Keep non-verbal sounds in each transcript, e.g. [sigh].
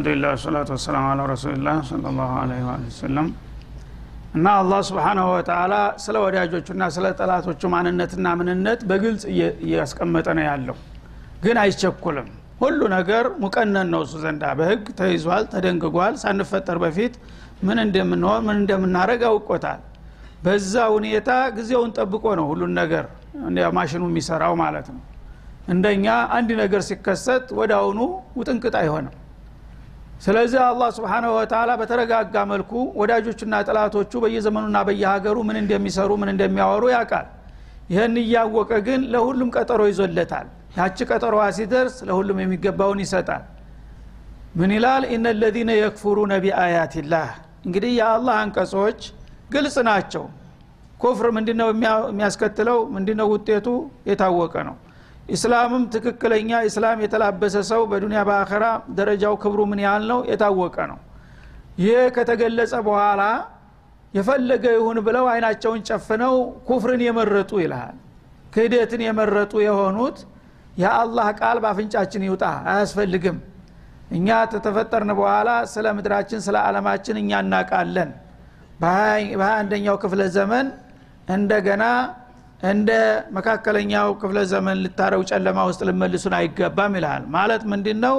አልሐምዱሊላህ ወሰላቱ ወሰላም አላ ረሱሊላህ ሰለላሁ ዐለይሂ ወሰለም። እና አላህ ስብሓናሁ ወተአላ ስለ ወዳጆቹና ስለ ጠላቶቹ ማንነትና ምንነት በግልጽ እያስቀመጠ ነው ያለው። ግን አይቸኩልም። ሁሉ ነገር ሙቀነን ነው እሱ ዘንዳ። በህግ ተይዟል ተደንግጓል። ሳንፈጠር በፊት ምን እንደምንሆን ምን እንደምናደረግ አውቆታል። በዛ ሁኔታ ጊዜውን ጠብቆ ነው ሁሉን ነገር ማሽኑ የሚሰራው ማለት ነው። እንደኛ አንድ ነገር ሲከሰት ወደ አሁኑ ውጥንቅጥ አይሆንም ስለዚህ አላህ ስብሓናሁ ወተላ በተረጋጋ መልኩ ወዳጆቹና ጠላቶቹ በየዘመኑና በየሀገሩ ምን እንደሚሰሩ ምን እንደሚያወሩ ያውቃል። ይህን እያወቀ ግን ለሁሉም ቀጠሮ ይዞለታል። ያቺ ቀጠሮዋ ሲደርስ ለሁሉም የሚገባውን ይሰጣል። ምን ይላል? ኢነ ለዚነ የክፉሩነ ቢአያትላህ እንግዲህ የአላህ አንቀጾች ግልጽ ናቸው። ኩፍር ምንድነው የሚያስከትለው? ምንድነው ውጤቱ? የታወቀ ነው ኢስላምም ትክክለኛ ኢስላም የተላበሰ ሰው በዱንያ በአኸራ ደረጃው ክብሩ ምን ያህል ነው? የታወቀ ነው። ይህ ከተገለጸ በኋላ የፈለገ ይሁን ብለው አይናቸውን ጨፍነው ኩፍርን የመረጡ ይልሃል። ክህደትን የመረጡ የሆኑት የአላህ ቃል በአፍንጫችን ይውጣ አያስፈልግም። እኛ ተተፈጠርን በኋላ ስለ ምድራችን ስለ አለማችን እኛ እናቃለን በሀያ አንደኛው ክፍለ ዘመን እንደገና እንደ መካከለኛው ክፍለ ዘመን ልታረው ጨለማ ውስጥ ልመልሱን አይገባም ይልሃል ማለት ምንድ ነው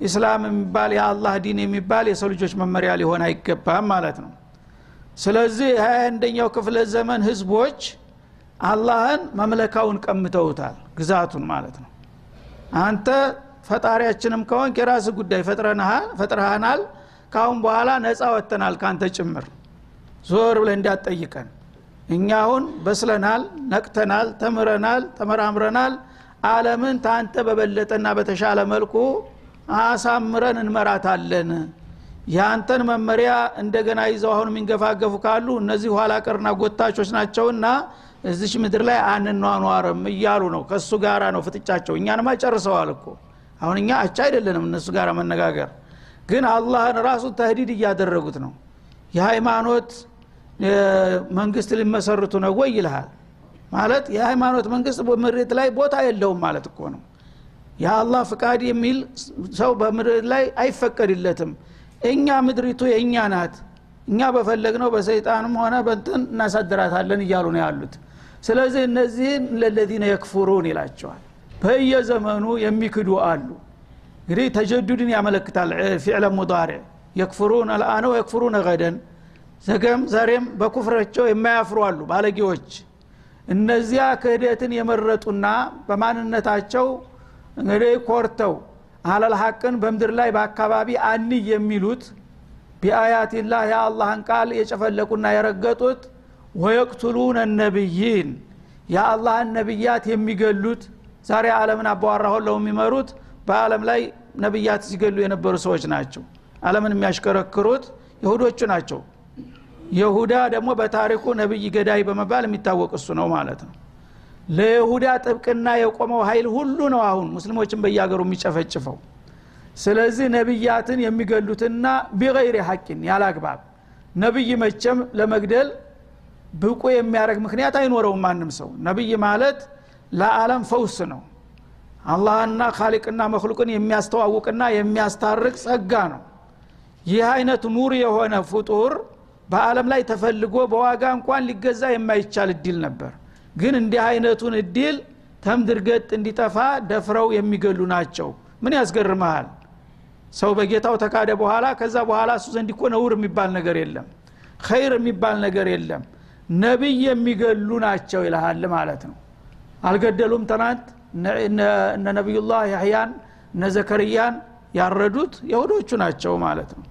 ኢስላም የሚባል የአላህ ዲን የሚባል የሰው ልጆች መመሪያ ሊሆን አይገባም ማለት ነው። ስለዚህ ሀያ አንደኛው ክፍለ ዘመን ህዝቦች አላህን መምለካውን ቀምተውታል ግዛቱን ማለት ነው። አንተ ፈጣሪያችንም ከሆን የራስ ጉዳይ ፈጥረሃናል። ካሁን በኋላ ነፃ ወጥተናል ከአንተ ጭምር። ዞር ብለ እንዳትጠይቀን እኛ አሁን በስለናል ነቅተናል ተምረናል ተመራምረናል። አለምን ታንተ በበለጠና በተሻለ መልኩ አሳምረን እንመራታለን። የአንተን መመሪያ እንደገና ይዘው አሁን የሚንገፋገፉ ካሉ እነዚህ ኋላ ቀርና ጎታቾች ናቸውና እዚች ምድር ላይ አንኗኗርም እያሉ ነው። ከእሱ ጋራ ነው ፍጥጫቸው። እኛንማ ጨርሰዋል እኮ። አሁን እኛ አቻ አይደለንም እነሱ ጋር መነጋገር። ግን አላህን ራሱ ተህዲድ እያደረጉት ነው። የሃይማኖት መንግስት ሊመሰርቱ ነው ወይ ይልሃል? ማለት የሃይማኖት መንግስት በምድር ላይ ቦታ የለውም ማለት እኮ ነው። የአላህ ፍቃድ የሚል ሰው በምድር ላይ አይፈቀድለትም። እኛ ምድሪቱ የእኛ ናት። እኛ በፈለግነው በሰይጣንም ሆነ በንትን እናሳድራታለን እያሉ ነው ያሉት። ስለዚህ እነዚህን ለለዚነ የክፉሩን ይላቸዋል። በየዘመኑ የሚክዱ አሉ። እንግዲህ ተጀዱድን ያመለክታል። ፊዕለ ሙዳሪ የክፍሩን አልአነ ወየክፍሩን ገደን ዘገም ዛሬም በኩፍራቸው የማያፍሩ አሉ ባለጌዎች። እነዚያ ክህደትን የመረጡና በማንነታቸው እንግዲህ ኮርተው አለል ሐቅን በምድር ላይ በአካባቢ አን የሚሉት ቢአያትላህ የአላህን ቃል የጨፈለቁና የረገጡት ወየቅቱሉነ ነቢይን የአላህን ነቢያት የሚገሉት ዛሬ አለምን አባዋራሆን የሚመሩት በአለም ላይ ነቢያት ሲገሉ የነበሩ ሰዎች ናቸው። አለምን የሚያሽከረክሩት ይሁዶቹ ናቸው የሁዳ ደግሞ በታሪኩ ነቢይ ገዳይ በመባል የሚታወቅ እሱ ነው ማለት ነው። ለይሁዳ ጥብቅና የቆመው ኃይል ሁሉ ነው አሁን ሙስሊሞችን በያገሩ የሚጨፈጭፈው። ስለዚህ ነቢያትን የሚገሉትና ቢገይሪ ሐቂን ያላግባብ ነቢይ መቸም ለመግደል ብቁ የሚያደረግ ምክንያት አይኖረውም ማንም ሰው። ነቢይ ማለት ለዓለም ፈውስ ነው። አላህና ካሊቅና መክሉቅን የሚያስተዋውቅና የሚያስታርቅ ጸጋ ነው። ይህ አይነት ኑር የሆነ ፍጡር በአለም ላይ ተፈልጎ በዋጋ እንኳን ሊገዛ የማይቻል እድል ነበር። ግን እንዲህ አይነቱን እድል ተምድርገጥ እንዲጠፋ ደፍረው የሚገሉ ናቸው። ምን ያስገርመሃል ሰው በጌታው ተካደ በኋላ ከዛ በኋላ እሱ ዘንድ እኮ ነውር የሚባል ነገር የለም ኸይር የሚባል ነገር የለም። ነቢይ የሚገሉ ናቸው ይልሃል ማለት ነው። አልገደሉም ትናንት? እነ ነቢዩላህ ያህያን እነ ዘከርያን ያረዱት የሁዶቹ ናቸው ማለት ነው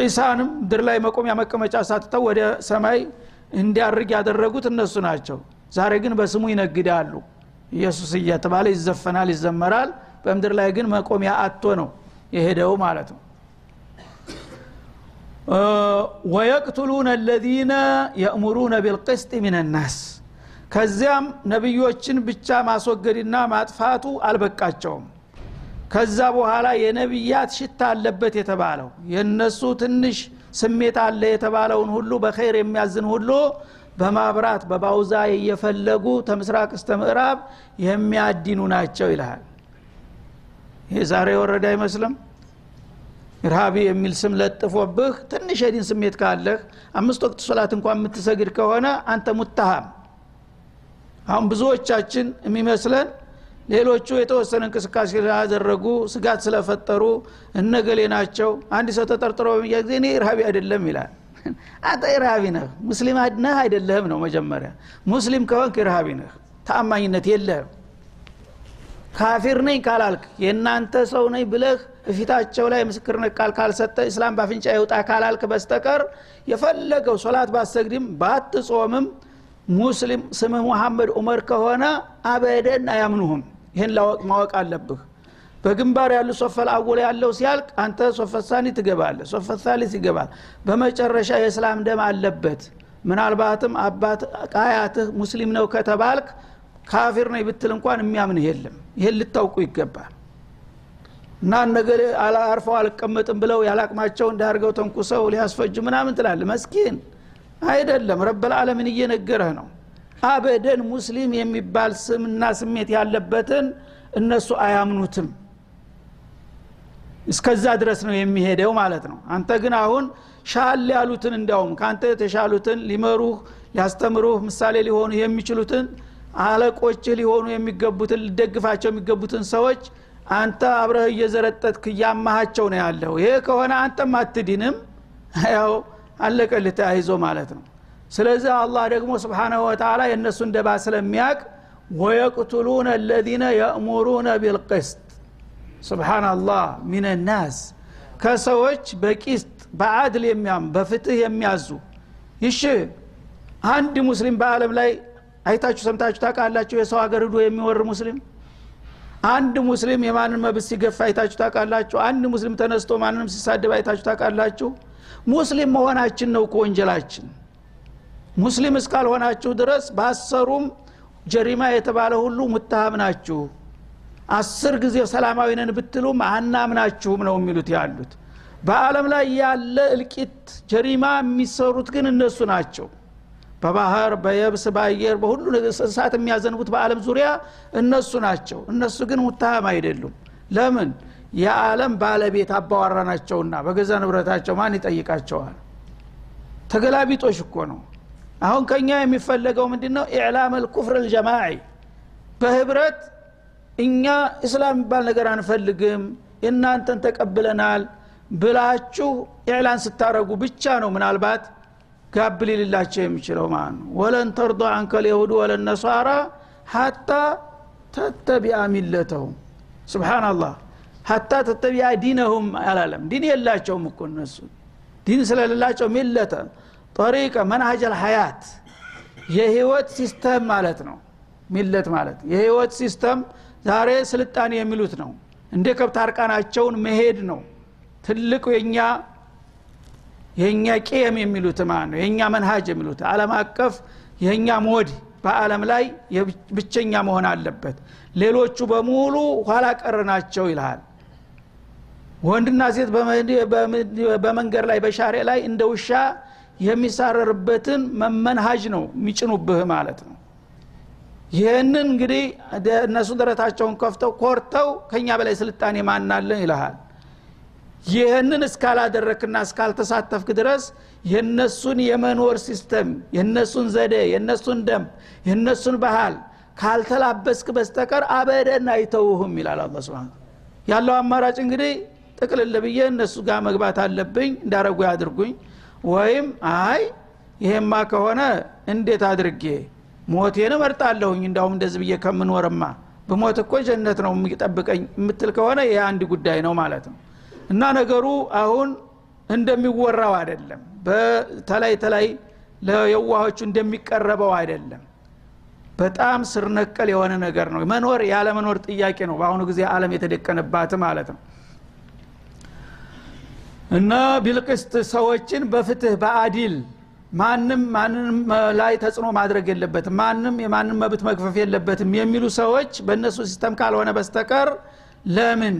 ዒሳንም ምድር ላይ መቆሚያ መቀመጫ ሳትተው ወደ ሰማይ እንዲያርግ ያደረጉት እነሱ ናቸው። ዛሬ ግን በስሙ ይነግዳሉ። ኢየሱስ እየተባለ ይዘፈናል ይዘመራል። በምድር ላይ ግን መቆሚያ አቶ ነው የሄደው ማለት ነው። ወየቅቱሉነ አለዚነ የእሙሩነ ቢልቅስጥ ምን ናስ ከዚያም ነቢዮችን ብቻ ማስወገድና ማጥፋቱ አልበቃቸውም ከዛ በኋላ የነቢያት ሽታ አለበት የተባለው የነሱ ትንሽ ስሜት አለ የተባለውን ሁሉ በኸይር የሚያዝን ሁሉ በማብራት በባውዛ እየፈለጉ ተምስራቅ እስተ ምዕራብ የሚያዲኑ ናቸው ይልሃል። ይህ ዛሬ የወረደ አይመስልም? إرهابي የሚል ስም ለጥፎብህ ትንሽ የዲን ስሜት ካለህ አምስት ወቅት ሶላት እንኳን የምትሰግድ ከሆነ አንተ متهم አሁን ብዙዎቻችን የሚመስለን ሌሎቹ የተወሰነ እንቅስቃሴ ስላደረጉ ስጋት ስለፈጠሩ እነገሌ ናቸው። አንድ ሰው ተጠርጥሮ በሚያዝ ጊዜ እኔ إرهابي አይደለም ይላል። [laughs] አንተ إرهابي ነህ። ሙስሊም ነህ አይደለህም ነው መጀመሪያ። ሙስሊም ከሆንክ إرهابي ነህ። ተአማኝነት የለህም። ካፊር ነኝ ካላልክ የእናንተ ሰው ነኝ ብለህ እፊታቸው ላይ ምስክርነት ቃል ካልሰጠ እስላም ባፍንጫ ይውጣ ካላልክ በስተቀር የፈለገው ሶላት ባሰግድም ባትጾምም ሙስሊም ስምህ ሙሐመድ ዑመር ከሆነ አበደን አያምኑህም። ይህን ማወቅ አለብህ። በግንባር ያሉ صف الأول ያለው ሲያልቅ አንተ صف الثاني ትገባለ صف الثالث ይገባል። በመጨረሻ የእስላም ደም አለበት። ምናልባትም አባት ቃያትህ ሙስሊም ነው ከተባልክ ካፊር ነኝ ብትል እንኳን የሚያምንህ የለም። ይህን ልታውቁ ይገባል። እና ነገ አርፈው አልቀመጥም ብለው ያላቅማቸው እንዳርገው ተንኩሰው ሊያስፈጁ ምናምን ትላለ መስኪን አይደለም። ረበልዓለምን እየነገረህ ነው። አበደን ሙስሊም የሚባል ስምና ስሜት ያለበትን እነሱ አያምኑትም። እስከዛ ድረስ ነው የሚሄደው ማለት ነው። አንተ ግን አሁን ሻል ያሉትን እንዲያውም ከአንተ የተሻሉትን ሊመሩህ ሊያስተምሩህ ምሳሌ ሊሆኑ የሚችሉትን አለቆችህ ሊሆኑ የሚገቡትን ሊደግፋቸው የሚገቡትን ሰዎች አንተ አብረህ እየዘረጠጥክ እያማሃቸው ነው ያለው። ይሄ ከሆነ አንተም አትዲንም ያው አለቀልህ ተያይዞ ማለት ነው። ስለዚህ አላህ ደግሞ ስብሓናሁ ወተላ የእነሱ እንደባ ስለሚያቅ ወየቅቱሉነ አለዚነ የእሙሩነ ቢልቅስጥ። ስብሓናላህ ሚንናስ ከሰዎች በቂስጥ በአድል የሚያም በፍትህ የሚያዙ። ይሽ አንድ ሙስሊም በአለም ላይ አይታችሁ ሰምታችሁ ታውቃላችሁ? የሰው ሀገር ሂዶ የሚወር ሙስሊም? አንድ ሙስሊም የማንን መብት ሲገፋ አይታችሁ ታውቃላችሁ? አንድ ሙስሊም ተነስቶ ማንንም ሲሳደብ አይታችሁ ታውቃላችሁ ሙስሊም መሆናችን ነው እኮ ወንጀላችን። ሙስሊም እስካልሆናችሁ ድረስ ባሰሩም ጀሪማ የተባለ ሁሉ ሙታሃም ናችሁ። አስር ጊዜ ሰላማዊ ነን ብትሉም አናምናችሁም ነው የሚሉት ያሉት። በአለም ላይ ያለ እልቂት ጀሪማ የሚሰሩት ግን እነሱ ናቸው። በባህር በየብስ በአየር በሁሉ እሳት የሚያዘንቡት በአለም ዙሪያ እነሱ ናቸው። እነሱ ግን ሙታሃም አይደሉም። ለምን የዓለም ባለቤት አባዋራ ናቸውና በገዛ ንብረታቸው ማን ይጠይቃቸዋል? ተገላቢጦሽ እኮ ነው። አሁን ከኛ የሚፈለገው ምንድን ነው ኢዕላም አልኩፍር አልጀማዒ። በህብረት እኛ እስላም የሚባል ነገር አንፈልግም እናንተን ተቀብለናል ብላችሁ ኢዕላን ስታረጉ ብቻ ነው ምናልባት ጋብ ሊልላቸው የሚችለው ማለት ነው። ወለን ተርዶ አንከ ልየሁድ ወለነሷራ ሀታ ተተቢአ ሚለተሁም። ስብሓናላህ ሀታ ተተቢያ ዲነሁም አላለም። ዲን የላቸውም እኮ እነሱ። ዲን ስለሌላቸው ملة طريقة منهج الحياة የህይወት system ማለት ነው። ملة ማለት የህይወት system ዛሬ ስልጣኔ የሚሉት ነው። እንደ ከብት እርቃናቸውን መሄድ ነው። ትልቁ የኛ የእኛ قيم የሚሉት ማለት ነው? የእኛ منهج የሚሉት አለም አቀፍ የእኛ mode በአለም ላይ ብቸኛ መሆን አለበት። ሌሎቹ በሙሉ ኋላ ቀር ናቸው ይልሃል ወንድና ሴት በመንገድ ላይ በ شارع ላይ እንደ ውሻ የሚሳረርበትን منهج ነው የሚጭኑብህ ማለት ነው። ይህንን እንግዲህ እነሱ ደረታቸውን ከፍተው ኮርተው ከኛ በላይ ስልጣኔ ማናለን ይልሃል። ይህንን እስካላደረክና እስካልተሳተፍክ ድረስ የነሱን የመኖር system የነሱን ዘዴ የነሱን ደንብ የነሱን ባህል ካልተላበስክ በስተቀር አበደን አይተውህም ይላል አላህ ያለው አማራጭ እንግዲህ ጥቅልል ብዬ እነሱ ጋር መግባት አለብኝ እንዳረጉ ያድርጉኝ። ወይም አይ ይሄማ ከሆነ እንዴት አድርጌ? ሞቴን እመርጣለሁኝ እንዳውም እንደዚህ ብዬ ከምኖርማ። በሞት እኮ ጀነት ነው የሚጠብቀኝ የምትል ከሆነ ይህ አንድ ጉዳይ ነው ማለት ነው። እና ነገሩ አሁን እንደሚወራው አይደለም። በተላይ ተላይ ለየዋሆቹ እንደሚቀረበው አይደለም። በጣም ስር ነቀል የሆነ ነገር ነው። መኖር ያለመኖር ጥያቄ ነው በአሁኑ ጊዜ አለም የተደቀነባት ማለት ነው እና بالقسط ሰዎችን በፍትህ በ عدل ማንም ማንም ላይ ተጽዕኖ ማድረግ የለበትም ማንም የማንም መብት መግፈፍ የለበትም የሚሉ ሰዎች በእነሱ system ካልሆነ በስተቀር ለምን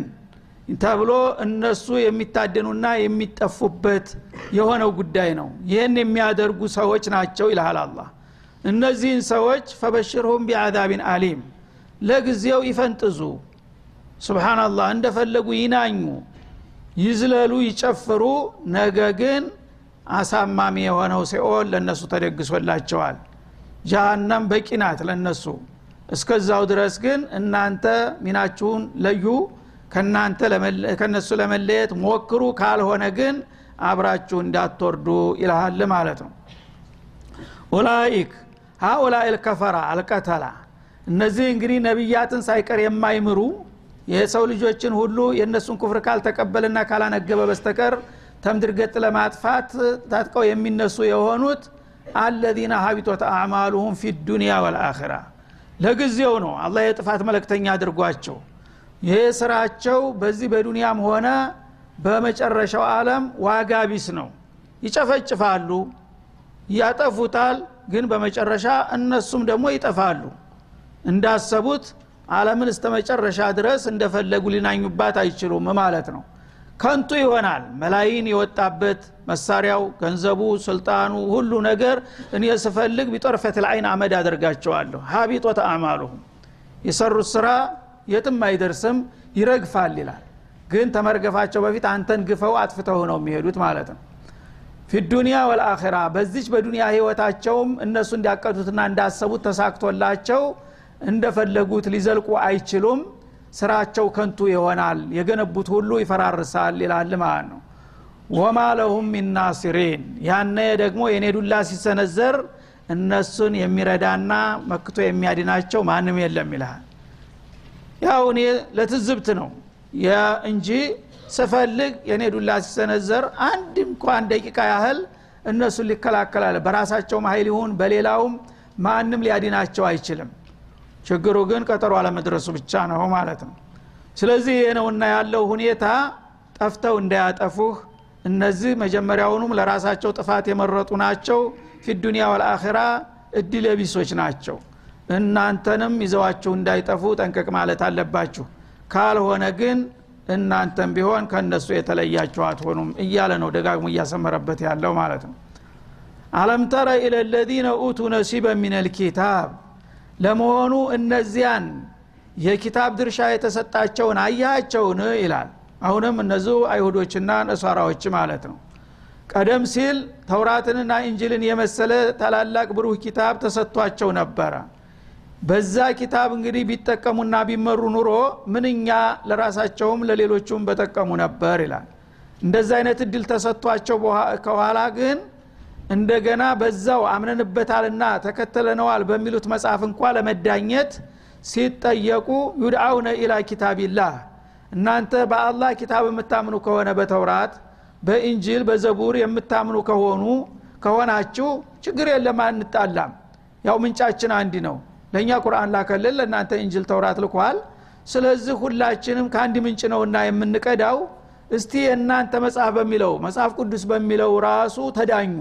ተብሎ እነሱ የሚታደኑና የሚጠፉበት የሆነው ጉዳይ ነው። ይህን የሚያደርጉ ሰዎች ናቸው ይልሃል አላህ እነዚህን ሰዎች ፈበሽርሁም ቢአዛቢን አሊም ለጊዜው ይፈንጥዙ። ስብናላህ እንደፈለጉ ይናኙ ይዝለሉ ይጨፍሩ ነገ ግን አሳማሚ የሆነው ሲኦል ለእነሱ ተደግሶላቸዋል። ጃሃንም በቂ ናት ለእነሱ። እስከዛው ድረስ ግን እናንተ ሚናችሁን ለዩ ከእናንተ ከእነሱ ለመለየት ሞክሩ ካልሆነ ግን አብራችሁ እንዳትወርዱ ይልሃል ማለት ነው። أولئك هؤلاء الكفرة القتلة። እነዚህ እንግዲህ ነቢያትን ሳይቀር የማይምሩ የሰው ልጆችን ሁሉ የእነሱን كفر ካልተቀበልና ካላነገበ በስተቀር ተምድር ገጽ ለማጥፋት ታጥቀው የሚነሱ የሆኑት الذين حبطت أعمالهم في الدنيا والآخرة ለጊዜው ነው አላህ የጥፋት መለክተኛ አድርጓቸው። ይህ ስራቸው በዚህ በዱንያም ሆነ በመጨረሻው አለም ዋጋ ቢስ ነው። ይጨፈጭፋሉ ያጠፉታል ግን በመጨረሻ እነሱም ደግሞ ይጠፋሉ። እንዳሰቡት አለምን እስተ መጨረሻ ድረስ እንደፈለጉ ሊናኙባት አይችሉም ማለት ነው። ከንቱ ይሆናል። መላይን የወጣበት መሳሪያው ገንዘቡ ስልጣኑ ሁሉ ነገር እኔ ስፈልግ ቢጦርፈት ልአይን አመድ አደርጋቸዋለሁ። ሀቢጦት አዕማሉሁም። የሰሩት ስራ የትም አይደርስም ይረግፋል ይላል። ግን ተመርገፋቸው በፊት አንተን ግፈው አጥፍተው ነው የሚሄዱት ማለት ነው። ፊዱንያ ወልአኺራ በዚች በዱንያ ህይወታቸውም እነሱ እንዲያቀዱትና እንዳሰቡት ተሳክቶላቸው እንደፈለጉት ሊዘልቁ አይችሉም። ስራቸው ከንቱ ይሆናል የገነቡት ሁሉ ይፈራርሳል ይላል ማለት ነው። ወማ ለሁም ሚን ናሲሪን ያነ ደግሞ የኔ ዱላ ሲሰነዘር እነሱን የሚረዳና መክቶ የሚያድናቸው ማንም የለም ይልሃል። ያው እኔ ለትዝብት ነው። እንጂ ስፈልግ የኔ ዱላ ሲሰነዘር አንድ እንኳን ደቂቃ ያህል እነሱን ሊከላከላል በራሳቸውም ሀይል ይሁን በሌላውም ማንም ሊያድናቸው አይችልም ችግሩ ግን ቀጠሮ አለመድረሱ ብቻ ነው ማለት ነው። ስለዚህ ይህ ነውና ያለው ሁኔታ ጠፍተው እንዳያጠፉህ። እነዚህ መጀመሪያውኑም ለራሳቸው ጥፋት የመረጡ ናቸው። ፊዱኒያ ወልአኺራ እድል የቢሶች ናቸው። እናንተንም ይዘዋችሁ እንዳይጠፉ ጠንቀቅ ማለት አለባችሁ። ካልሆነ ግን እናንተም ቢሆን ከእነሱ የተለያችሁ አትሆኑም እያለ ነው ደጋግሞ እያሰመረበት ያለው ማለት ነው። አለም ተረ ኢለ ለዚነ ኡቱ ነሲበ ሚነል ኪታብ ለመሆኑ እነዚያን የኪታብ ድርሻ የተሰጣቸውን አያቸውን? ይላል። አሁንም እነዚሁ አይሁዶችና ነሷራዎች ማለት ነው። ቀደም ሲል ተውራትንና እንጅልን የመሰለ ታላላቅ ብሩህ ኪታብ ተሰጥቷቸው ነበረ። በዛ ኪታብ እንግዲህ ቢጠቀሙና ቢመሩ ኑሮ ምንኛ ለራሳቸውም ለሌሎቹም በጠቀሙ ነበር ይላል። እንደዛ አይነት እድል ተሰጥቷቸው ከኋላ ግን እንደገና በዛው አምነንበታልና ተከተለነዋል በሚሉት መጽሐፍ እንኳ ለመዳኘት ሲጠየቁ ዩድአውነ ኢላ ኪታቢላህ። እናንተ በአላህ ኪታብ የምታምኑ ከሆነ በተውራት በኢንጂል በዘቡር የምታምኑ ከሆኑ ከሆናችሁ ችግር የለም አንጣላም። ያው ምንጫችን አንድ ነው። ለእኛ ቁርአን ላከልን ለእናንተ እንጅል ተውራት ልኳል። ስለዚህ ሁላችንም ከአንድ ምንጭ ነውና የምንቀዳው እስቲ የእናንተ መጽሐፍ በሚለው መጽሐፍ ቅዱስ በሚለው ራሱ ተዳኙ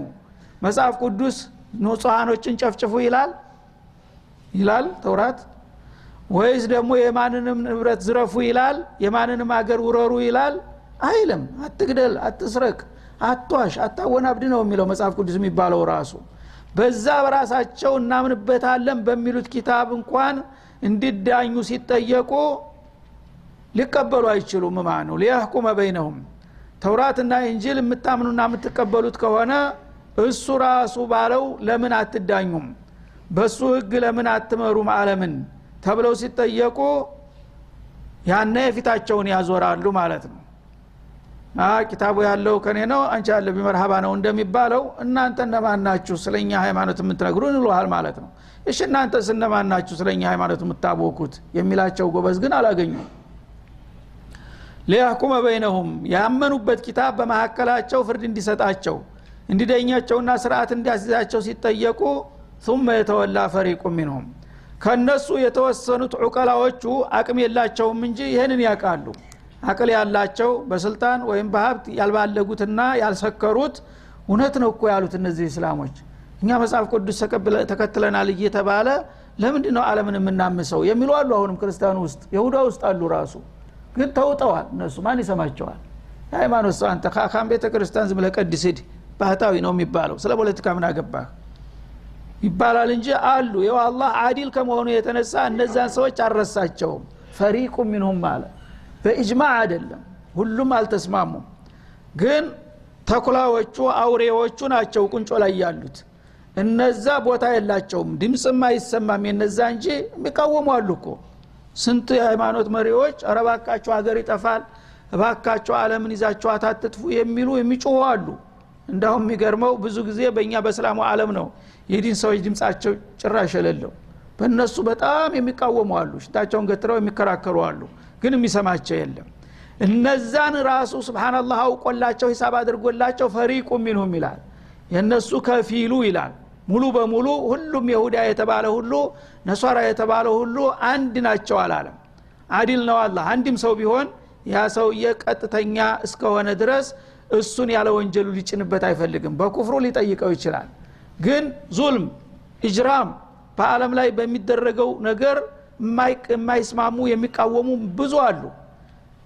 መጽሐፍ ቅዱስ ንጹሐኖችን ጨፍጭፉ ይላል? ይላል ተውራት። ወይስ ደግሞ የማንንም ንብረት ዝረፉ ይላል? የማንንም አገር ውረሩ ይላል? አይልም። አትግደል አትስረቅ አቷሽ አታወናብድ ነው የሚለው መጽሐፍ ቅዱስ የሚባለው ራሱ። በዛ በራሳቸው እናምንበታለን በሚሉት ኪታብ እንኳን እንዲዳኙ ሲጠየቁ ሊቀበሉ አይችሉም ማለት ነው ሊያህኩመ በይነሁም። ተውራትና እንጅል የምታምኑና የምትቀበሉት ከሆነ እሱ ራሱ ባለው ለምን አትዳኙም? በሱ ህግ ለምን አትመሩም? አለምን ተብለው ሲጠየቁ ያነ የፊታቸውን ያዞራሉ ማለት ነው። ኪታቡ ያለው ከኔ ነው አንቺ ያለ ቢመርሀባ ነው እንደሚባለው እናንተ እነማን ስለኛ ሃይማኖት የምትነግሩን ይሉሃል ማለት ነው። እሺ እናንተ ስነማን ስለኛ ሃይማኖት የምታቦኩት? የሚላቸው ጎበዝ ግን አላገኙም። ሊያህኩመ በይነሁም ያመኑበት ኪታብ በመካከላቸው ፍርድ እንዲሰጣቸው እንዲደኛቸውና ስርዓት እንዲያስይዛቸው ሲጠየቁ ثم የተወላ ፈሪቁ ሚንሁም። ከነሱ የተወሰኑት ዑቀላዎቹ አቅም የላቸውም እንጂ ይህንን ያውቃሉ። አቅል ያላቸው በስልጣን ወይም በሀብት ያልባለጉትና ያልሰከሩት እውነት ነው እኮ ያሉት እነዚህ እስላሞች። እኛ መጽሐፍ ቅዱስ ተከትለናል እየተባለ ለምንድ ነው አለምን የምናምሰው የሚሉ አሉ አሁንም ክርስቲያኑ ውስጥ የሁዳ ውስጥ አሉ ራሱ። ግን ተውጠዋል እነሱ ማን ይሰማቸዋል? የሃይማኖት ሰው አንተ ቤተ ክርስቲያን ዝም ሂድ ባህታዊ ነው የሚባለው። ስለ ፖለቲካ ምን አገባህ ይባላል እንጂ አሉ። ይው አላህ አዲል ከመሆኑ የተነሳ እነዛን ሰዎች አልረሳቸውም። ፈሪቁ ሚንሁም አለ። በኢጅማዕ አይደለም። ሁሉም አልተስማሙም። ግን ተኩላዎቹ አውሬዎቹ ናቸው ቁንጮ ላይ ያሉት። እነዛ ቦታ የላቸውም። ድምፅም አይሰማም። የነዛ እንጂ የሚቃወሙ አሉ እኮ። ስንት የሃይማኖት መሪዎች አረባካቸው ሀገር ይጠፋል እባካቸው አለምን ይዛችኋት አትጥፉ የሚሉ የሚጮሁ አሉ እንዳሁም የሚገርመው ብዙ ጊዜ በእኛ በእስላሙ አለም ነው የዲን ሰዎች ድምፃቸው ጭራሽ የሌለው። በእነሱ በጣም የሚቃወሙ አሉ ሽታቸውን ገትረው የሚከራከሩ አሉ ግን የሚሰማቸው የለም። እነዛን ራሱ ስብናላህ አውቆላቸው ሂሳብ አድርጎላቸው ፈሪቁ ሚንሁም ይላል። የእነሱ ከፊሉ ይላል። ሙሉ በሙሉ ሁሉም የሁዳ የተባለ ሁሉ ነሷራ የተባለ ሁሉ አንድ ናቸው አላለም። አዲል ነው አላ አንድም ሰው ቢሆን ያ ሰውዬ ቀጥተኛ እስከሆነ ድረስ እሱን ያለ ወንጀሉ ሊጭንበት አይፈልግም። በኩፍሩ ሊጠይቀው ይችላል። ግን ዙልም እጅራም በአለም ላይ በሚደረገው ነገር የማይስማሙ የሚቃወሙ ብዙ አሉ።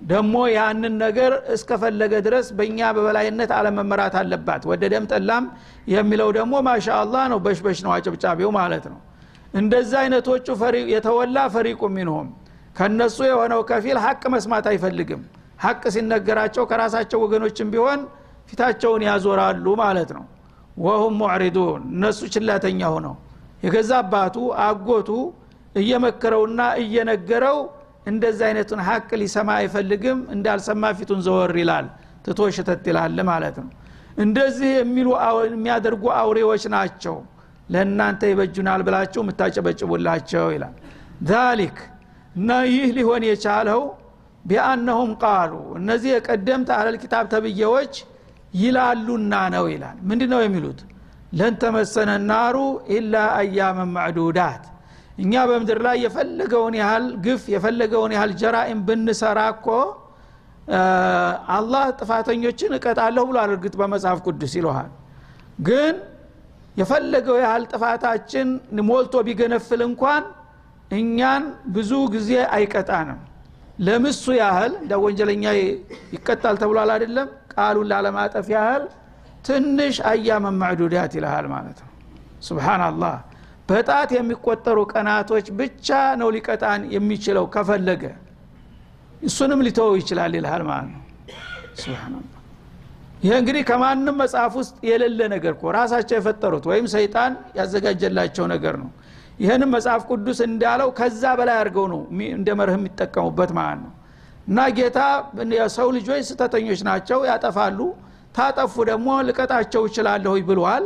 ደግሞ ያንን ነገር እስከፈለገ ድረስ በእኛ በበላይነት አለመመራት አለባት። ወደ ደም ጠላም የሚለው ደግሞ ማሻ አላህ ነው በሽበሽ ነው አጨብጫቢው ማለት ነው። እንደዚህ አይነቶቹ የተወላ ፈሪቁ ሚንሁም። ከነሱ የሆነው ከፊል ሀቅ መስማት አይፈልግም ሀቅ ሲነገራቸው ከራሳቸው ወገኖችም ቢሆን ፊታቸውን ያዞራሉ ማለት ነው። ወሁም ሙዕሪዱን እነሱ ችላተኛ ሆነው የገዛ አባቱ አጎቱ እየመከረውና እየነገረው እንደዚህ አይነቱን ሀቅ ሊሰማ አይፈልግም እንዳልሰማ ፊቱን ዘወር ይላል ትቶ ሽተት ይላል ማለት ነው። እንደዚህ የሚሉ የሚያደርጉ አውሬዎች ናቸው። ለእናንተ ይበጁናል ብላችሁ የምታጨበጭቡላቸው ይላል። ዛሊክ እና ይህ ሊሆን የቻለው ቢአነሁም ቃሉ እነዚህ የቀደምት አለል ኪታብ ተብዬዎች ይላሉና ነው ይላል። ምንድ ነው የሚሉት? ለን ተመሰነ ናሩ ኢላ አያመን ማዕዱዳት እኛ በምድር ላይ የፈለገውን ያህል ግፍ የፈለገውን ያህል ጀራኢም ብንሰራ እኮ አላህ ጥፋተኞችን እቀጣለሁ ብሎ እርግጥ በመጽሐፍ ቅዱስ ይለሃል ግን የፈለገው ያህል ጥፋታችን ሞልቶ ቢገነፍል እንኳን እኛን ብዙ ጊዜ አይቀጣንም ለምሱ ያህል ወንጀለኛ ይቀጣል ተብሏል አይደለም? ቃሉን ላለማጠፍ ያህል ትንሽ አያመን ማዕዱዳት ይልሃል ማለት ነው። ስብናላህ በጣት የሚቆጠሩ ቀናቶች ብቻ ነው ሊቀጣን የሚችለው ከፈለገ። እሱንም ሊተወው ይችላል ይልሃል ማለት ነው። ስብናላህ ይህ እንግዲህ ከማንም መጽሐፍ ውስጥ የሌለ ነገር እኮ ራሳቸው የፈጠሩት ወይም ሰይጣን ያዘጋጀላቸው ነገር ነው ይህንም መጽሐፍ ቅዱስ እንዳለው ከዛ በላይ አድርገው ነው እንደ መርህ የሚጠቀሙበት ማለት ነው። እና ጌታ የሰው ልጆች ስተተኞች ናቸው ያጠፋሉ ታጠፉ ደግሞ ልቀጣቸው ይችላለሁ ብለዋል።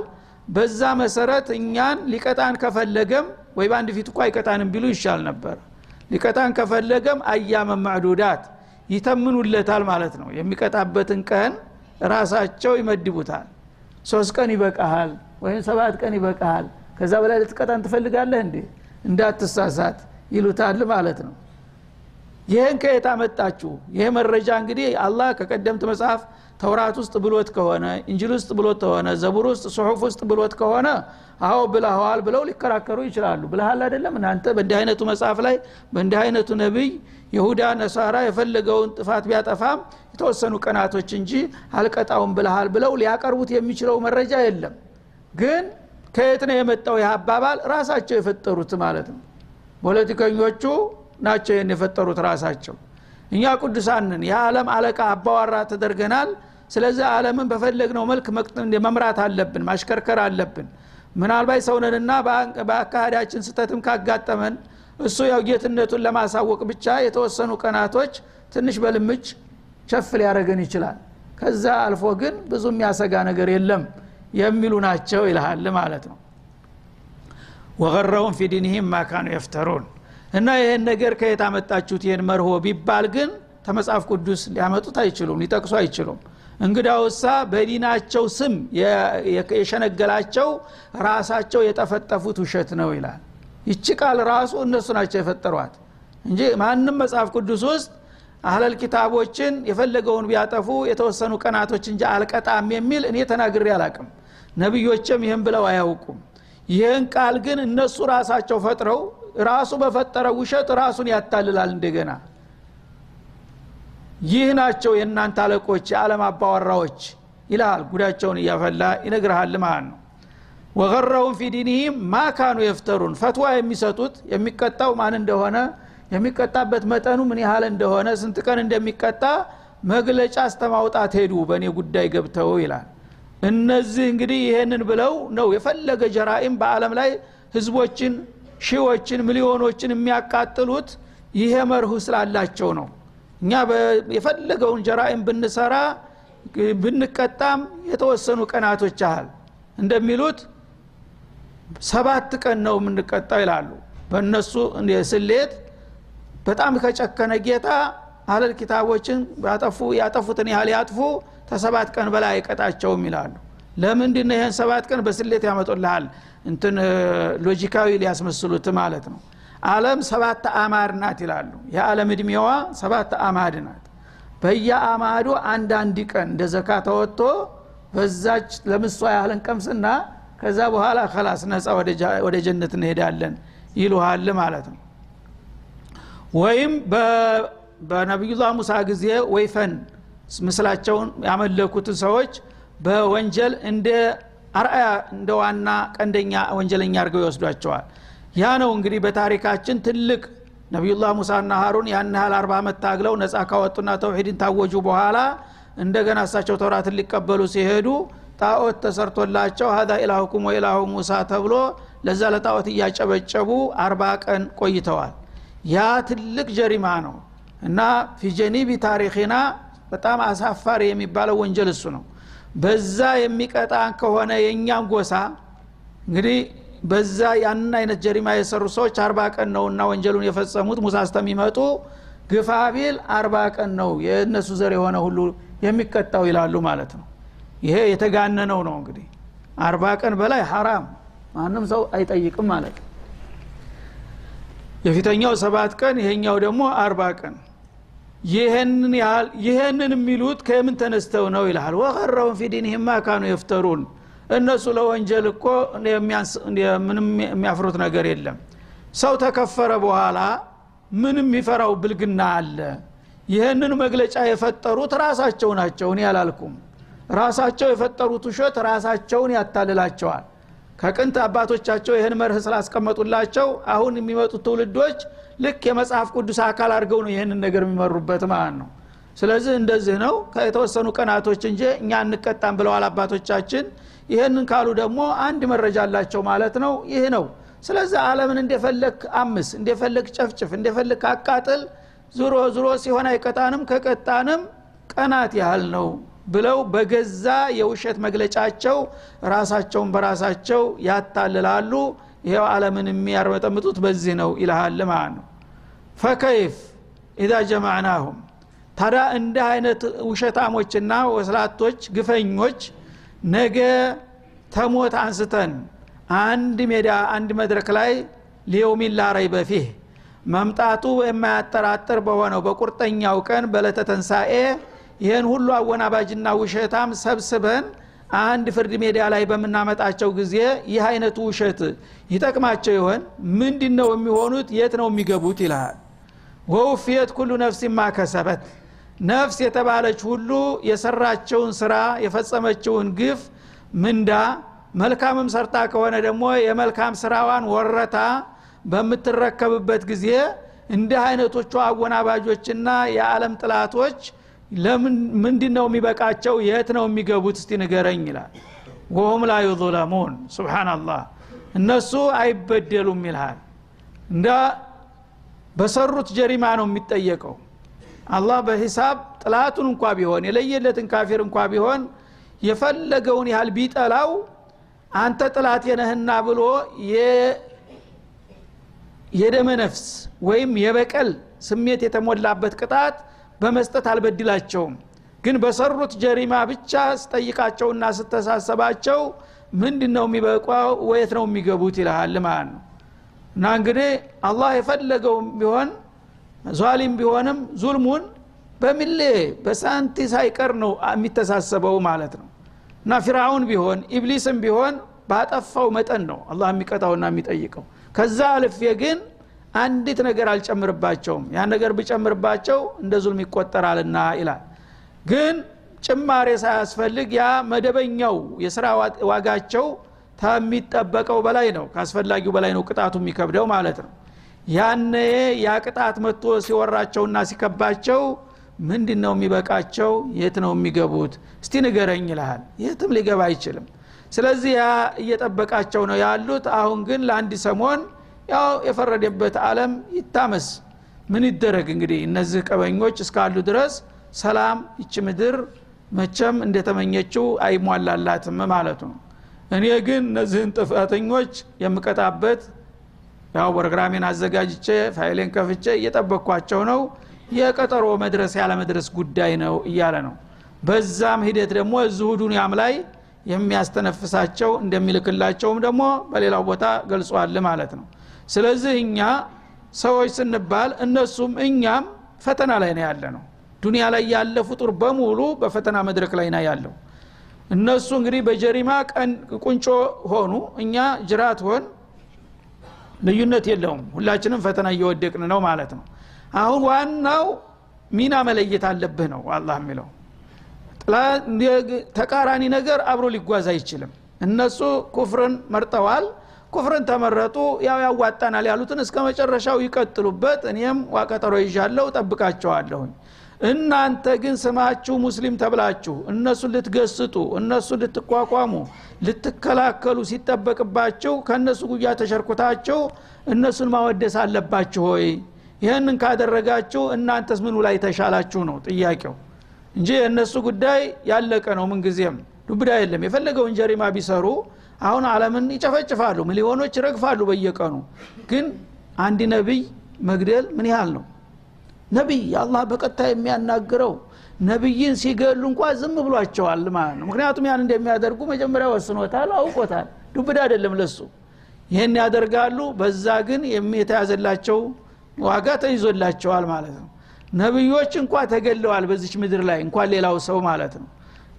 በዛ መሰረት እኛን ሊቀጣን ከፈለገም ወይ በአንድ ፊት እኳ አይቀጣንም ቢሉ ይሻል ነበር። ሊቀጣን ከፈለገም አያመን ማዕዱዳት ይተምኑለታል ማለት ነው። የሚቀጣበትን ቀን ራሳቸው ይመድቡታል። ሶስት ቀን ይበቃሃል ወይም ሰባት ቀን ይበቃሃል ከዛ በላይ ልትቀጣን ትፈልጋለህ እንዴ? እንዳትሳሳት ይሉታል ማለት ነው። ይህን ከየት አመጣችሁ? ይሄ መረጃ እንግዲህ አላህ ከቀደምት መጽሐፍ ተውራት ውስጥ ብሎት ከሆነ እንጅል ውስጥ ብሎት ከሆነ ዘቡር ውስጥ ጽሑፍ ውስጥ ብሎት ከሆነ አዎ ብለኸዋል ብለው ሊከራከሩ ይችላሉ። ብለሃል አይደለም? እናንተ በእንዲህ አይነቱ መጽሐፍ ላይ በእንዲህ አይነቱ ነቢይ ይሁዳ ነሳራ የፈለገውን ጥፋት ቢያጠፋም የተወሰኑ ቀናቶች እንጂ አልቀጣውም ብለሃል ብለው ሊያቀርቡት የሚችለው መረጃ የለም። ግን ከየት ነው የመጣው ይህ አባባል? ራሳቸው የፈጠሩት ማለት ነው። ፖለቲከኞቹ ናቸው ይህን የፈጠሩት ራሳቸው። እኛ ቅዱሳንን የዓለም አለቃ አባዋራ ተደርገናል። ስለዚህ ዓለምን በፈለግነው መልክ መምራት አለብን ማሽከርከር አለብን። ምናልባት ሰውነንና በአካሄዳችን ስተትም ካጋጠመን እሱ ያው ጌትነቱን ለማሳወቅ ብቻ የተወሰኑ ቀናቶች ትንሽ በልምጭ ቸፍ ሊያደረገን ይችላል። ከዛ አልፎ ግን ብዙ የሚያሰጋ ነገር የለም የሚሉ ናቸው ይልሃል ማለት ነው። ወገረውን ፊ ዲንህም ማካኑ የፍተሩን። እና ይህን ነገር ከየት አመጣችሁት? ይህን መርሆ ቢባል ግን ተመጽሐፍ ቅዱስ ሊያመጡት አይችሉም ሊጠቅሱ አይችሉም። እንግዳውሳ በዲናቸው ስም የሸነገላቸው ራሳቸው የጠፈጠፉት ውሸት ነው ይላል። ይቺ ቃል ራሱ እነሱ ናቸው የፈጠሯት እንጂ ማንም መጽሐፍ ቅዱስ ውስጥ አህለል ኪታቦችን የፈለገውን ቢያጠፉ የተወሰኑ ቀናቶች እንጂ አልቀጣም የሚል እኔ ተናግሬ አላቅም። ነቢዮችም ይህን ብለው አያውቁም። ይህን ቃል ግን እነሱ ራሳቸው ፈጥረው ራሱ በፈጠረ ውሸት ራሱን ያታልላል እንደገና። ይህ ናቸው የእናንተ አለቆች የዓለም አባወራዎች ይልሃል። ጉዳቸውን እያፈላ ይነግርሃል ማለት ነው። ወገረውን ፊ ዲኒህም ማካኑ የፍተሩን ፈትዋ የሚሰጡት የሚቀጣው ማን እንደሆነ የሚቀጣበት መጠኑ ምን ያህል እንደሆነ ስንት ቀን እንደሚቀጣ መግለጫ እስተማውጣት ሄዱ በእኔ ጉዳይ ገብተው ይላል። እነዚህ እንግዲህ ይሄንን ብለው ነው የፈለገ ጀራኢም በአለም ላይ ህዝቦችን ሺዎችን ሚሊዮኖችን የሚያቃጥሉት ይሄ መርሁ ስላላቸው ነው። እኛ የፈለገውን ጀራኢም ብንሰራ ብንቀጣም የተወሰኑ ቀናቶች ያህል እንደሚሉት ሰባት ቀን ነው የምንቀጣው ይላሉ። በእነሱ ስሌት በጣም ከጨከነ ጌታ አለል ኪታቦችን ያጠፉ ያጠፉትን ያህል ያጥፉ ተሰባት ቀን በላይ አይቀጣቸውም ይላሉ። ለምንድን ይህን ሰባት ቀን በስሌት ያመጡልሃል? እንትን ሎጂካዊ ሊያስመስሉት ማለት ነው። አለም ሰባት አማድ ናት ይላሉ። የዓለም እድሜዋ ሰባት አማድ ናት። በየአማዱ አንዳንድ ቀን እንደ ዘካ ተወጥቶ በዛች ለምሷ ያህልን ቀምስና ከዛ በኋላ ከላስ ነፃ ወደ ጀነት እንሄዳለን ይሉሃል ማለት ነው ወይም በነቢዩላህ ሙሳ ጊዜ ወይፈን ምስላቸውን ያመለኩትን ሰዎች በወንጀል እንደ አርአያ እንደ ዋና ቀንደኛ ወንጀለኛ አድርገው ይወስዷቸዋል። ያ ነው እንግዲህ በታሪካችን ትልቅ ነቢዩላህ ሙሳና ሀሩን ያን ያህል አርባ ዓመት ታግለው ነጻ ካወጡና ተውሂድን ታወጁ በኋላ እንደገና እሳቸው ተውራትን ሊቀበሉ ሲሄዱ ጣዖት ተሰርቶላቸው ሀዛ ኢላሁኩም ወኢላሁ ሙሳ ተብሎ ለዛ ለጣዖት እያጨበጨቡ አርባ ቀን ቆይተዋል ያ ትልቅ ጀሪማ ነው። እና ፊጀኒቢ ታሪክና በጣም አሳፋሪ የሚባለው ወንጀል እሱ ነው። በዛ የሚቀጣን ከሆነ የእኛም ጎሳ እንግዲህ በዛ ያንን አይነት ጀሪማ የሰሩ ሰዎች አርባ ቀን ነውና ወንጀሉን የፈጸሙት። ሙሳ እስተሚመጡ ግፋ ቢል አርባ ቀን ነው የእነሱ ዘር የሆነ ሁሉ የሚቀጣው ይላሉ ማለት ነው። ይሄ የተጋነነው ነው እንግዲህ። አርባ ቀን በላይ ሐራም ማንም ሰው አይጠይቅም ማለት ነው የፊተኛው ሰባት ቀን ይሄኛው ደግሞ አርባ ቀን። ይህንን የሚሉት ከምን ተነስተው ነው ይልሃል? ወቀረውን ፊ ዲንህማ ካኑ የፍተሩን እነሱ ለወንጀል እኮ ምንም የሚያፍሩት ነገር የለም። ሰው ተከፈረ በኋላ ምንም የሚፈራው ብልግና አለ። ይህንን መግለጫ የፈጠሩት ራሳቸው ናቸው። እኔ አላልኩም። ራሳቸው የፈጠሩት ውሸት ራሳቸውን ያታልላቸዋል ከቅንት አባቶቻቸው ይህን መርህ ስላስቀመጡላቸው አሁን የሚመጡት ትውልዶች ልክ የመጽሐፍ ቅዱስ አካል አድርገው ነው ይህንን ነገር የሚመሩበት ማለት ነው። ስለዚህ እንደዚህ ነው። ከተወሰኑ ቀናቶች እንጂ እኛ እንቀጣም ብለዋል አባቶቻችን። ይህንን ካሉ ደግሞ አንድ መረጃ አላቸው ማለት ነው። ይህ ነው። ስለዚህ አለምን እንደፈለግ አምስ እንደፈለግ ጨፍጭፍ እንደፈለግ አቃጥል። ዙሮ ዙሮ ሲሆን አይቀጣንም ከቀጣንም ቀናት ያህል ነው ብለው በገዛ የውሸት መግለጫቸው ራሳቸውን በራሳቸው ያታልላሉ። ይሄው አለምን የሚያርመጠምጡት በዚህ ነው ይልሃል ማለት ነው። ፈከይፍ ኢዛ ጀማዕናሁም። ታዲያ እንዲህ አይነት ውሸታሞችና ወስላቶች ግፈኞች ነገ ተሞት አንስተን አንድ ሜዳ አንድ መድረክ ላይ ሊየውሚን ላረይ በፊህ መምጣቱ የማያጠራጥር በሆነው በቁርጠኛው ቀን በለተ ተንሳኤ ይህን ሁሉ አወናባጅና ውሸታም ሰብስበን አንድ ፍርድ ሜዳ ላይ በምናመጣቸው ጊዜ ይህ አይነቱ ውሸት ይጠቅማቸው ይሆን? ምንድ ነው የሚሆኑት? የት ነው የሚገቡት? ይልሃል ወውፍየት ኩሉ ነፍስ ማከሰበት ነፍስ የተባለች ሁሉ የሰራቸውን ስራ የፈጸመችውን ግፍ ምንዳ መልካምም ሰርታ ከሆነ ደግሞ የመልካም ስራዋን ወረታ በምትረከብበት ጊዜ እንዲህ አይነቶቹ አወናባጆችና የዓለም ጥላቶች ምንድ ነው የሚበቃቸው? የት ነው የሚገቡት? እስቲ ንገረኝ ይላል። ወሁም ላ ዩظለሙን ስብናላህ እነሱ አይበደሉም ይልሃል። እንደ በሰሩት ጀሪማ ነው የሚጠየቀው። አላህ በሂሳብ ጥላቱን እንኳ ቢሆን የለየለትን ካፊር እንኳ ቢሆን የፈለገውን ያህል ቢጠላው አንተ ጥላት የነህና ብሎ የደመ ነፍስ ወይም የበቀል ስሜት የተሞላበት ቅጣት በመስጠት አልበድላቸውም። ግን በሰሩት ጀሪማ ብቻ ስጠይቃቸውና ስተሳሰባቸው ምንድ ነው የሚበቋው? ወየት ነው የሚገቡት? ይልሃል ማለት ነው። እና እንግዲህ አላህ የፈለገው ቢሆን ዟሊም ቢሆንም ዙልሙን በሚሌ በሳንቲ ሳይቀር ነው የሚተሳሰበው ማለት ነው። እና ፊርአውን ቢሆን ኢብሊስም ቢሆን ባጠፋው መጠን ነው አላህ የሚቀጣውና የሚጠይቀው። ከዛ አልፌ ግን አንዲት ነገር አልጨምርባቸውም። ያን ነገር ብጨምርባቸው እንደ ዙልም ይቆጠራልና ይላል። ግን ጭማሬ ሳያስፈልግ ያ መደበኛው የስራ ዋጋቸው ከሚጠበቀው በላይ ነው። ካስፈላጊው በላይ ነው ቅጣቱ የሚከብደው ማለት ነው። ያነ ያ ቅጣት መጥቶ ሲወራቸውና ሲከባቸው ምንድን ነው የሚበቃቸው? የት ነው የሚገቡት? እስቲ ንገረኝ ይልሃል። የትም ሊገባ አይችልም። ስለዚህ ያ እየጠበቃቸው ነው ያሉት። አሁን ግን ለአንድ ሰሞን ያው የፈረደበት አለም ይታመስ። ምን ይደረግ እንግዲህ? እነዚህ ቀበኞች እስካሉ ድረስ ሰላም ይች ምድር መቸም እንደተመኘችው አይሟላላትም ማለቱ ነው። እኔ ግን እነዚህን ጥፋተኞች የምቀጣበት ያው ፕሮግራሜን አዘጋጅቼ ፋይሌን ከፍቼ እየጠበቅኳቸው ነው። የቀጠሮ መድረስ ያለ መድረስ ጉዳይ ነው እያለ ነው። በዛም ሂደት ደግሞ እዚሁ ዱኒያም ላይ የሚያስተነፍሳቸው እንደሚልክላቸውም ደግሞ በሌላው ቦታ ገልጿል ማለት ነው ስለዚህ እኛ ሰዎች ስንባል እነሱም እኛም ፈተና ላይ ነው ያለ ነው ዱኒያ ላይ ያለ ፍጡር በሙሉ በፈተና መድረክ ላይ ነው ያለው። እነሱ እንግዲህ በጀሪማ ቁንጮ ሆኑ እኛ ጅራት ሆን ልዩነት የለውም። ሁላችንም ፈተና እየወደቅን ነው ማለት ነው። አሁን ዋናው ሚና መለየት አለብህ ነው አላህ የሚለው። ተቃራኒ ነገር አብሮ ሊጓዝ አይችልም። እነሱ ኩፍርን መርጠዋል ኩፍርን ተመረጡ ያው ያዋጣናል ያሉትን እስከ መጨረሻው ይቀጥሉበት። እኔም ዋቀጠሮ ይዣለሁ ጠብቃቸዋለሁኝ። እናንተ ግን ስማችሁ ሙስሊም ተብላችሁ እነሱን ልትገስጡ እነሱን ልትቋቋሙ ልትከላከሉ ሲጠበቅባችሁ ከእነሱ ጉያ ተሸርኩታችሁ እነሱን ማወደስ አለባችሁ ሆይ? ይህንን ካደረጋችሁ እናንተስ ምኑ ላይ ተሻላችሁ ነው ጥያቄው። እንጂ የእነሱ ጉዳይ ያለቀ ነው ምንጊዜም። ዱብዳ የለም። የፈለገውን ጀሪማ ቢሰሩ አሁን አለምን ይጨፈጭፋሉ ሚሊዮኖች ይረግፋሉ በየቀኑ። ግን አንድ ነቢይ መግደል ምን ያህል ነው? ነቢይ አላህ በቀጥታ የሚያናግረው ነቢይን ሲገሉ እንኳ ዝም ብሏቸዋል ማለት ነው። ምክንያቱም ያን እንደሚያደርጉ መጀመሪያ ወስኖታል አውቆታል። ዱብዳ አይደለም ለሱ። ይህን ያደርጋሉ በዛ ግን የተያዘላቸው ዋጋ ተይዞላቸዋል ማለት ነው። ነቢዮች እንኳ ተገለዋል በዚች ምድር ላይ እንኳን ሌላው ሰው ማለት ነው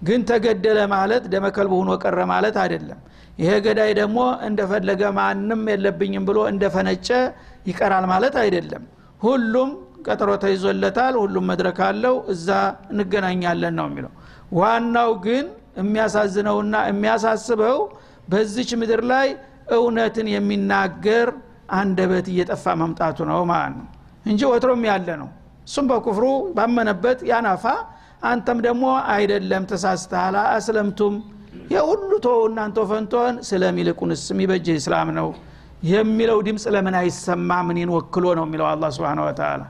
ግን ተገደለ ማለት ደመከልብ ሆኖ ቀረ ማለት አይደለም። ይሄ ገዳይ ደግሞ እንደፈለገ ማንም የለብኝም ብሎ እንደፈነጨ ይቀራል ማለት አይደለም። ሁሉም ቀጠሮ ተይዞለታል ሁሉም መድረክ አለው እዛ እንገናኛለን ነው የሚለው። ዋናው ግን የሚያሳዝነውና የሚያሳስበው በዚች ምድር ላይ እውነትን የሚናገር አንደበት እየጠፋ መምጣቱ ነው ማለት ነው። እንጂ ወትሮም ያለ ነው። እሱም በኩፍሩ ባመነበት ያናፋ አንተም ደግሞ አይደለም ተሳስተሃል አስለምቱም። የሁሉ ቶ እናንተ ፈንቶን ስለሚልቁንስ የሚበጅህ እስላም ነው? የሚለው ድምፅ ለምን አይሰማ? ምንን ወክሎ ነው የሚለው አላ ስብን ወተላ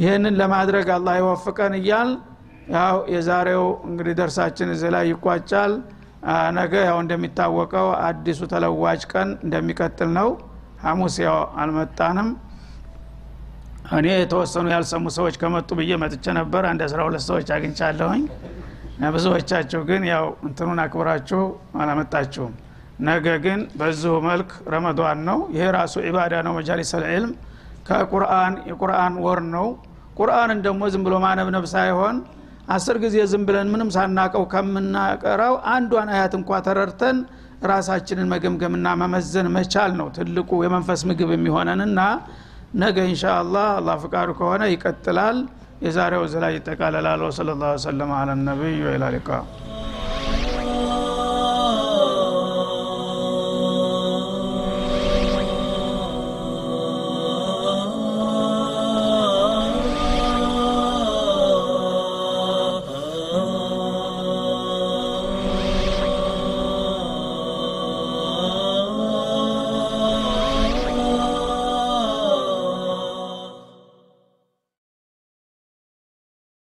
ይህንን ለማድረግ አላህ ይወፍቀን እያል ያው የዛሬው እንግዲህ ደርሳችን እዚህ ላይ ይቋጫል። ነገ ያው እንደሚታወቀው አዲሱ ተለዋጭ ቀን እንደሚቀጥል ነው። ሐሙስ ያው አልመጣንም እኔ የተወሰኑ ያልሰሙ ሰዎች ከመጡ ብዬ መጥቼ ነበር። አንድ አስራ ሁለት ሰዎች አግኝቻለሁኝ። ብዙዎቻችሁ ግን ያው እንትኑን አክብራችሁ አላመጣችሁም። ነገ ግን በዚሁ መልክ ረመዷን ነው። ይሄ ራሱ ዒባዳ ነው መጃሊስ ልዕልም ከቁርአን የቁርአን ወር ነው። ቁርአንን ደግሞ ዝም ብሎ ማነብነብ ሳይሆን አስር ጊዜ ዝም ብለን ምንም ሳናቀው ከምናቀራው አንዷን አያት እንኳ ተረድተን ራሳችንን መገምገምና መመዘን መቻል ነው ትልቁ የመንፈስ ምግብ የሚሆነንና ነገ እንሻ አላህ አላህ ፍቃዱ ከሆነ ይቀጥላል። የዛሬው እዚህ ላይ ይጠቃለላል። ወሰለ ላሁ ሰለም አለ ነቢይ ወኢላ ሊቃ